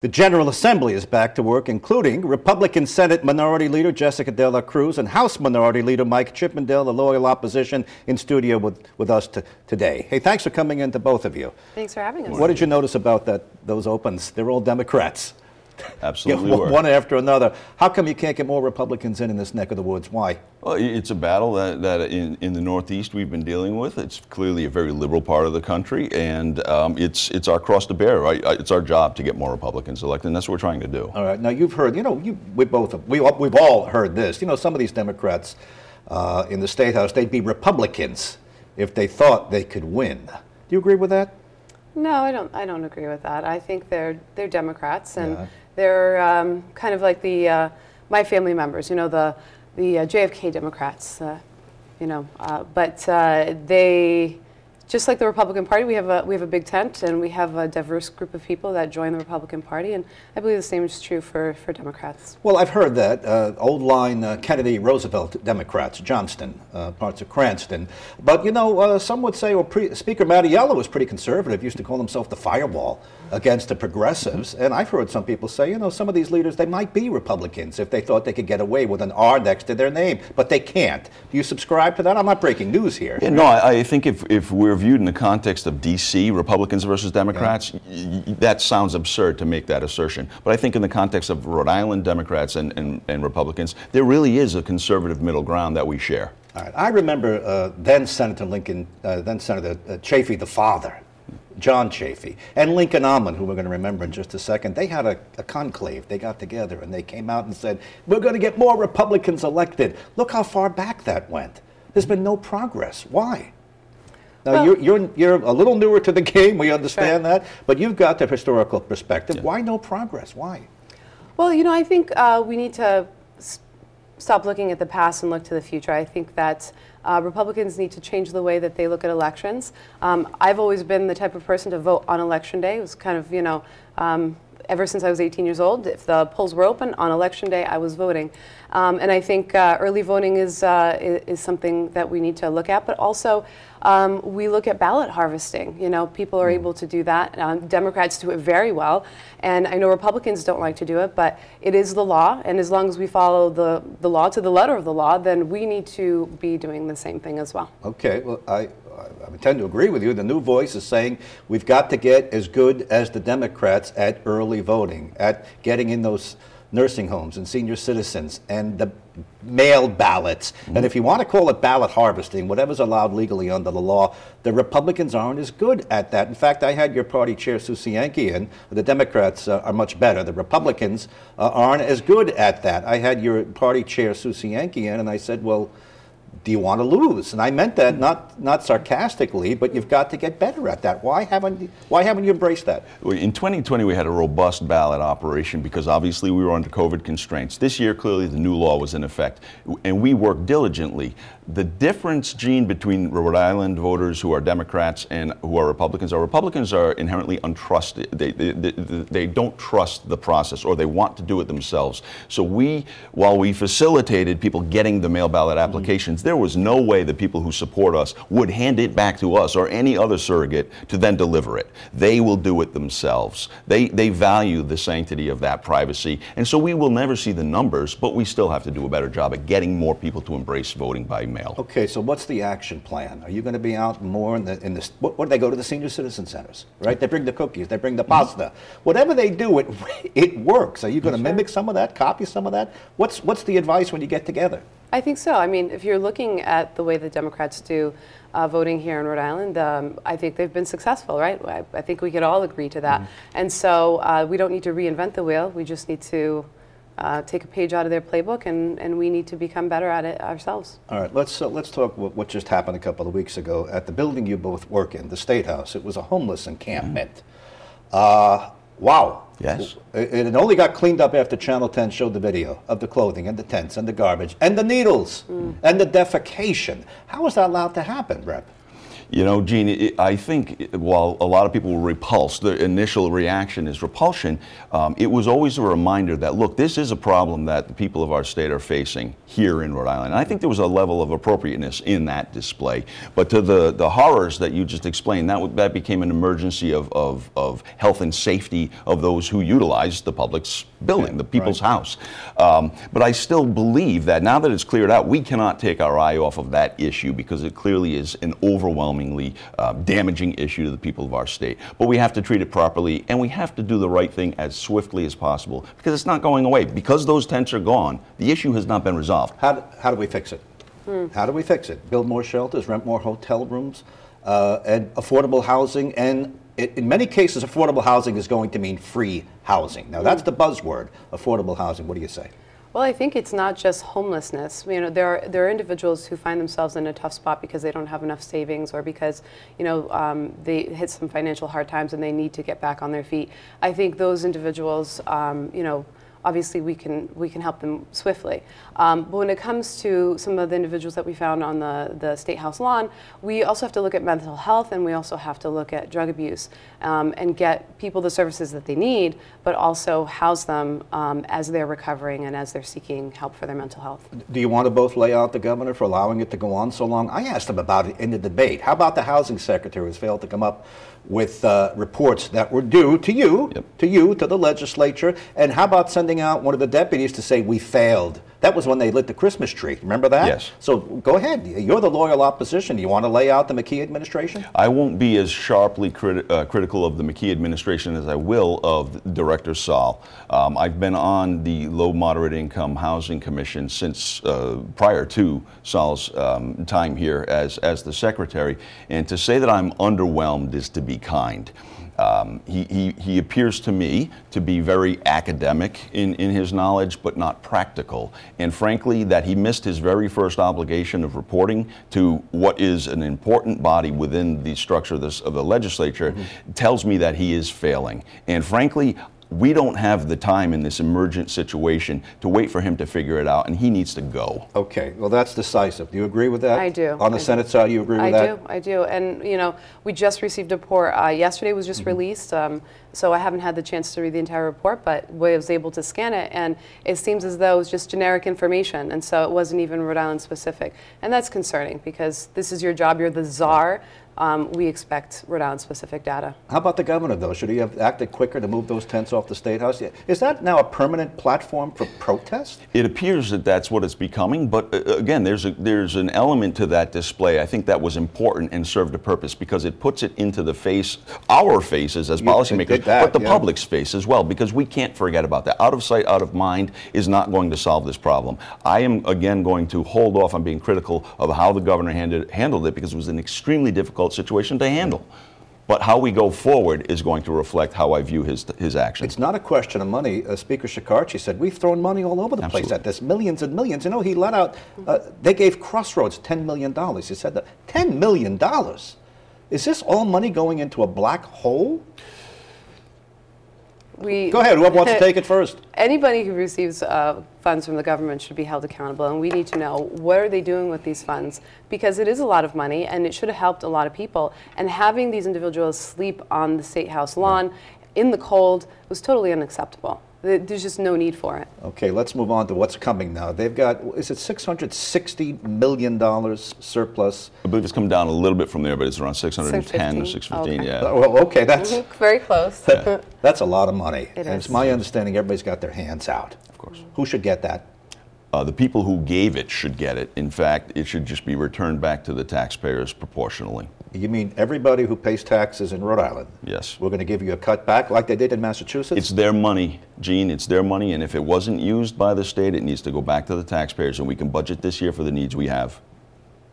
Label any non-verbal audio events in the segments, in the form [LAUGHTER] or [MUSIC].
The General Assembly is back to work, including Republican Senate Minority Leader Jessica De La Cruz and House Minority Leader Mike Chippendale, the loyal opposition, in studio with, with us t- today. Hey, thanks for coming in to both of you. Thanks for having us. What did you notice about that those opens? They're all Democrats. [LAUGHS] Absolutely. Yeah, one after another. How come you can't get more Republicans in in this neck of the woods? Why? Well, it's a battle that, that in, in the Northeast we've been dealing with. It's clearly a very liberal part of the country, and um, it's it's our cross to bear. Right? It's our job to get more Republicans elected, and that's what we're trying to do. All right. Now you've heard. You know, you we both we we've all heard this. You know, some of these Democrats uh, in the state house they'd be Republicans if they thought they could win. Do you agree with that? No, I don't. I don't agree with that. I think they're they're Democrats, and Yeah. they're um, kind of like the uh, my family members. You know, the the uh, JFK Democrats. Uh, you know, uh, but uh, they just like the Republican Party. We have a we have a big tent, and we have a diverse group of people that join the Republican Party, and I believe the same is true for for Democrats. Well, I've heard that uh, old line uh, Kennedy Roosevelt Democrats, Johnston, uh, parts of Cranston. But you know, uh, some would say, well, pre- Speaker Mattiello was pretty conservative. Used to call himself the firewall against the progressives. And I've heard some people say, you know, some of these leaders they might be Republicans if they thought they could get away with an R next to their name, but they can't. Do you subscribe to that? I'm not breaking news here. Yeah, no, I, I think if, if we're viewed in the context of D.C., Republicans versus Democrats, y- y- that sounds absurd to make that assertion. But I think in the context of Rhode Island Democrats and, and, and Republicans, there really is a conservative middle ground that we share. All right. I remember uh, then Senator Lincoln, uh, then Senator uh, Chafee, the father, John Chafee, and Lincoln Almond, who we're going to remember in just a second. They had a, a conclave. They got together and they came out and said, "We're going to get more Republicans elected." Look how far back that went. There's been no progress. Why? Now Well- you're, you're you're a little newer to the [LAUGHS] game. We understand Right. that, but you've got the historical perspective. Why no progress? Why? Well, you know, I think uh, we need to s- stop looking at the past and look to the future. I think that uh, Republicans need to change the way that they look at elections. Um, I've always been the type of person to vote on election day. It was kind of, you know, um, ever since I was 18 years old, if the polls were open on election day, I was voting. Um, and I think uh, early voting is, uh, i- is something that we need to look at, but also um, we look at ballot harvesting. You know, people are able to do that. Um, Democrats do it very well, and I know Republicans don't like to do it, but it is the law, and as long as we follow the, the law to the letter of the law, then we need to be doing the same thing as well. Okay, well, I, I I tend to agree with you. The new voice is saying we've got to get as good as the Democrats at early voting, at getting in those nursing homes and senior citizens and the mail ballots. And if you want to call it ballot harvesting, whatever's allowed legally under the law, the Republicans aren't as good at that. In fact, I had your party chair, Sue Cienki, in. The Democrats uh, are much better. The Republicans uh, aren't as good at that. I had your party chair, Sue Cienki, in, and I said, well, do you want to lose? And I meant that hmm. not not sarcastically, but you've got to get better at that. Why haven't why haven't you embraced that? In 2020, we had a robust ballot operation because obviously we were under COVID constraints. This year, clearly, the new law was in effect, and we worked diligently. The difference, Gene, between Rhode Island voters who are Democrats and who are Republicans are Republicans are inherently untrusted. They, they, they, they don't trust the process or they want to do it themselves. So we, while we facilitated people getting the mail ballot mm-hmm. applications, there was no way the people who support us would hand it back to us or any other surrogate to then deliver it. They will do it themselves. They, they value the sanctity of that privacy. And so we will never see the numbers, but we still have to do a better job at getting more people to embrace voting by mail. Okay, so what's the action plan? Are you going to be out more in the in the what, what do they go to the senior citizen centers, right? They bring the cookies, they bring the pasta. Whatever they do, it [LAUGHS] it works. Are you going to mimic some of that, copy some of that? What's what's the advice when you get together? I think so. I mean, if you're looking at the way the Democrats do uh, voting here in Rhode Island, um, I think they've been successful, right? I, I think we could all agree to that. And so uh, we don't need to reinvent the wheel. We just need to uh, take a page out of their playbook, and, and we need to become better at it ourselves. All right, let's uh, let's talk what, what just happened a couple of weeks ago at the building you both work in, the State House. It was a homeless encampment. Uh, wow, Yes. It it only got cleaned up after Channel 10 showed the video of the clothing and the tents and the garbage and the needles and the defecation. How was that allowed to happen, Rep? You know, Gene, I think while a lot of people were repulsed, the initial reaction is repulsion. Um, it was always a reminder that, look, this is a problem that the people of our state are facing here in Rhode Island. And I think there was a level of appropriateness in that display. But to the, the horrors that you just explained, that, that became an emergency of, of, of health and safety of those who utilize the public's building, the people's house. Um, but I still believe that now that it's cleared out, we cannot take our eye off of that issue because it clearly is an overwhelmingly uh, damaging issue to the people of our state. But we have to treat it properly and we have to do the right thing as swiftly as possible because it's not going away. Because those tents are gone, the issue has not been resolved. How do, how do we fix it? How do we fix it? Build more shelters, rent more hotel rooms, uh, and affordable housing. And i in many cases, affordable housing is going to mean free housing. Now, that's the buzzword, affordable housing. What do you say? Well, I think it's not just homelessness. You know, there are, there are individuals who find themselves in a tough spot because they don't have enough savings or because, you know, um, they hit some financial hard times and they need to get back on their feet. I think those individuals, um, you know, obviously we can we can help them swiftly. Um, but when it comes to some of the individuals that we found on the, the State House lawn, we also have to look at mental health and we also have to look at drug abuse um, and get people the services that they need, but also house them um, as they're recovering and as they're seeking help for their mental health. Do you want to both lay out the governor for allowing it to go on so long? I asked him about it in the debate. How about the housing secretary who's failed to come up with uh, reports that were due to you, Yep. to you, to the legislature? And how about sending out one of the deputies to say we failed? That was when they lit the Christmas tree. Remember that? Yes. So go ahead. You're the loyal opposition. You want to lay out the McKee administration? I won't be as sharply criti- uh, critical of the McKee administration as I will of Director Saal. Um, I've been on the Low Moderate Income Housing Commission since uh, prior to Saal's um, time here as, as the secretary, and to say that I'm underwhelmed is to be kind. Um, he, he, he appears to me to be very academic in, in his knowledge, but not practical. And frankly, that he missed his very first obligation of reporting to what is an important body within the structure of, this, of the legislature tells me that he is failing. And frankly, we don't have the time in this emergent situation to wait for him to figure it out, and he needs to go. Okay. Well, that's decisive. Do you agree with that? I do. On the I do. Senate side, you agree with I that? I do, I do, and you know, we just received a report. Uh, yesterday was Mm-hmm. just released, um, so I haven't had the chance to read the entire report, but we was able to scan it, and it seems as though it was just generic information, and so it wasn't even Rhode Island specific, and that's concerning because this is your job. You're the czar. Um, we expect Rhode Island specific data. How about the governor, though? Should he have acted quicker to move those tents off the State House? Is that now a permanent platform for protest? It appears that that's what it's becoming, but uh, again, there's a, there's an element to that display. I think that was important and served a purpose because it puts it into the face, our faces as policymakers, that, but the yeah. public's face as well, because we can't forget about that. Out of sight, out of mind is not going to solve this problem. I am again going to hold off on being critical of how the governor handed, handled it because it was an extremely difficult situation to handle. But how we go forward is going to reflect how I view his his actions. It's not a question of money. Uh, Speaker Shekarchi said, we've thrown money all over the place at this, millions and millions. You know, he let out, uh, they gave Crossroads $10 million. He said that, $10 million? Is this all money going into a black hole? We Go ahead, whoever wants to take it [LAUGHS] first. Anybody who receives uh, funds from the government should be held accountable, and we need to know what are they doing with these funds because it is a lot of money, and it should have helped a lot of people. And having these individuals sleep on the state house lawn in the cold was totally unacceptable. There- There's just no need for it. Okay, let's move on to what's coming now. They've got, is it $660 million surplus? I believe it's come down a little bit from there, but it's around 610 or 615? 615. Okay. Yeah. Well, okay, that's, mm-hmm. Very close. [LAUGHS] that's a lot of money. It and it's my understanding everybody's got their hands out. Of course. Who should get that? Uh, the people who gave it should get it. In fact, it should just be returned back to the taxpayers proportionally. You mean everybody who pays taxes in Rhode Island? Yes. We're going to give you a cut back like they did in Massachusetts? It's their money, Gene. It's their money, and if it wasn't used by the state, it needs to go back to the taxpayers, and we can budget this year for the needs we have.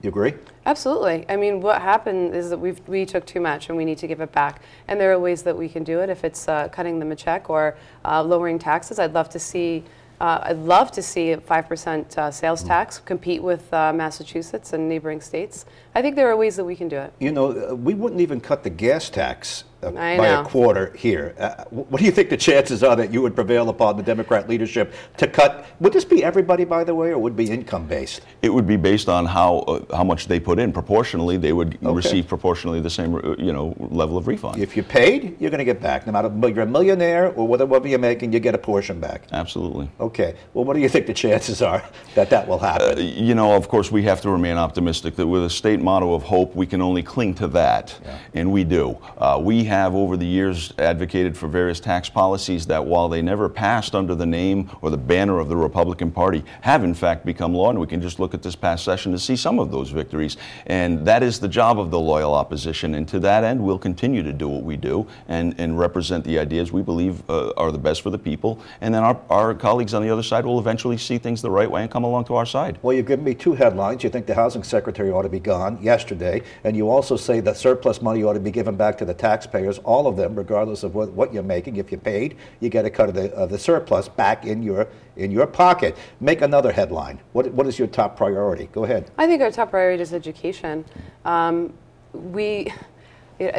You agree? Absolutely. I mean, what happened is that we we took too much and we need to give it back. And there are ways that we can do it. If it's uh, cutting them a check or uh, lowering taxes, I'd love to see. Uh, I'd love to see a 5% uh, sales tax compete with uh, Massachusetts and neighboring states. I think there are ways that we can do it. You know, uh, we wouldn't even cut the gas tax uh, by know. a quarter here. Uh, what do you think the chances are that you would prevail upon the Democrat leadership to cut? Would this be everybody, by the way, or would it be income based? It would be based on how uh, how much they put in. Proportionally, they would Okay. receive proportionally the same uh, you know level of refund. If you paid, you're going to get back. No matter if you're a millionaire or whatever you're making, you get a portion back. Absolutely. Okay. Well, what do you think the chances are that that will happen? You know, of course, we have to remain optimistic that with a state motto of hope, we can only cling to that, and we do. Uh, we have, over the years, advocated for various tax policies that, while they never passed under the name or the banner of the Republican Party, have in fact become law, and we can just look at this past session to see some of those victories. And that is the job of the loyal opposition, and to that end, we'll continue to do what we do and, and represent the ideas we believe uh, are the best for the people, and then our, our colleagues on the other side will eventually see things the right way and come along to our side. Well, you've given me two headlines. You think the housing secretary ought to be gone yesterday, and you also say that surplus money ought to be given back to the taxpayers, all of them, regardless of what, what you're making. If you're paid, you get a cut of the, of the surplus back in your in your pocket. Make another headline. What, what is your top priority? Go ahead. I think our top priority is education. Um, we,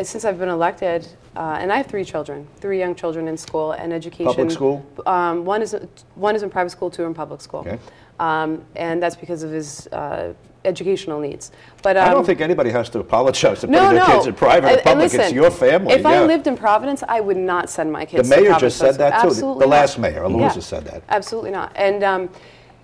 since I've been elected, uh, and I have three children, three young children in school, and education. Public school? Um, one is one is in private school, two are in public school, Okay. um, and that's because of his uh, educational needs. But um, I don't think anybody has to apologize for no, putting their no. kids in private And- and public. it's your family. If I lived in Providence, I would not send my kids. to mayor just said that too. The- Absolutely The last mayor, Louise, has said that. Absolutely not. And um,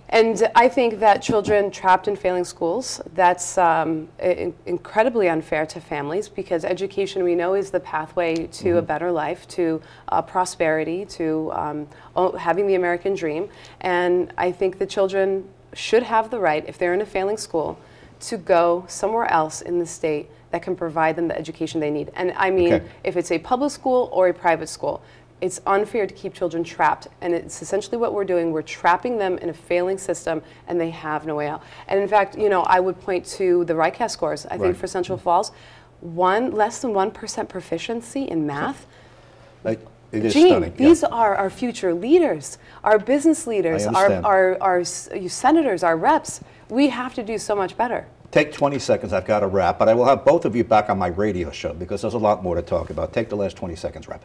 and I think that children trapped in failing schools that's um, i- incredibly unfair to families because education we know is the pathway to a better life, to uh, prosperity, to um, o- having the American dream. And I think the children should have the right, if they're in a failing school, to go somewhere else in the state that can provide them the education they need. And I mean, Okay. if it's a public school or a private school. It's unfair to keep children trapped, and it's essentially what we're doing. We're trapping them in a failing system, and they have no way out. And in fact, you know, I would point to the RICAS scores. I Right. think for Central Falls, one less than one percent proficiency in math. Like, it is Gene, stunning. yeah. these are our future leaders, our business leaders, our, understand. our, our senators, our reps. We have to do so much better. Take 20 seconds. I've got to wrap, but I will have both of you back on my radio show because there's a lot more to talk about. Take the last 20 seconds, Rep.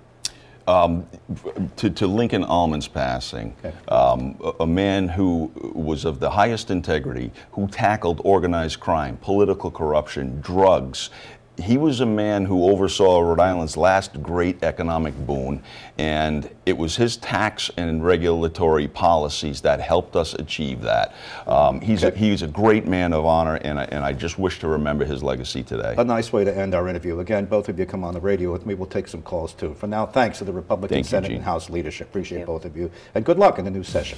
to, to Lincoln Almond's passing, Okay. um, a, a man who was of the highest integrity, who tackled organized crime, political corruption, drugs. He was a man who oversaw Rhode Island's last great economic boon, and it was his tax and regulatory policies that helped us achieve that. Um, he's, a, Okay. he's a great man of honor, and I, and I just wish to remember his legacy today. A nice way to end our interview. Again, both of you come on the radio with me. We'll take some calls too. For now, thanks to the Republican Thank Senate Gene. and House leadership. Appreciate both of you. And good luck in the new session.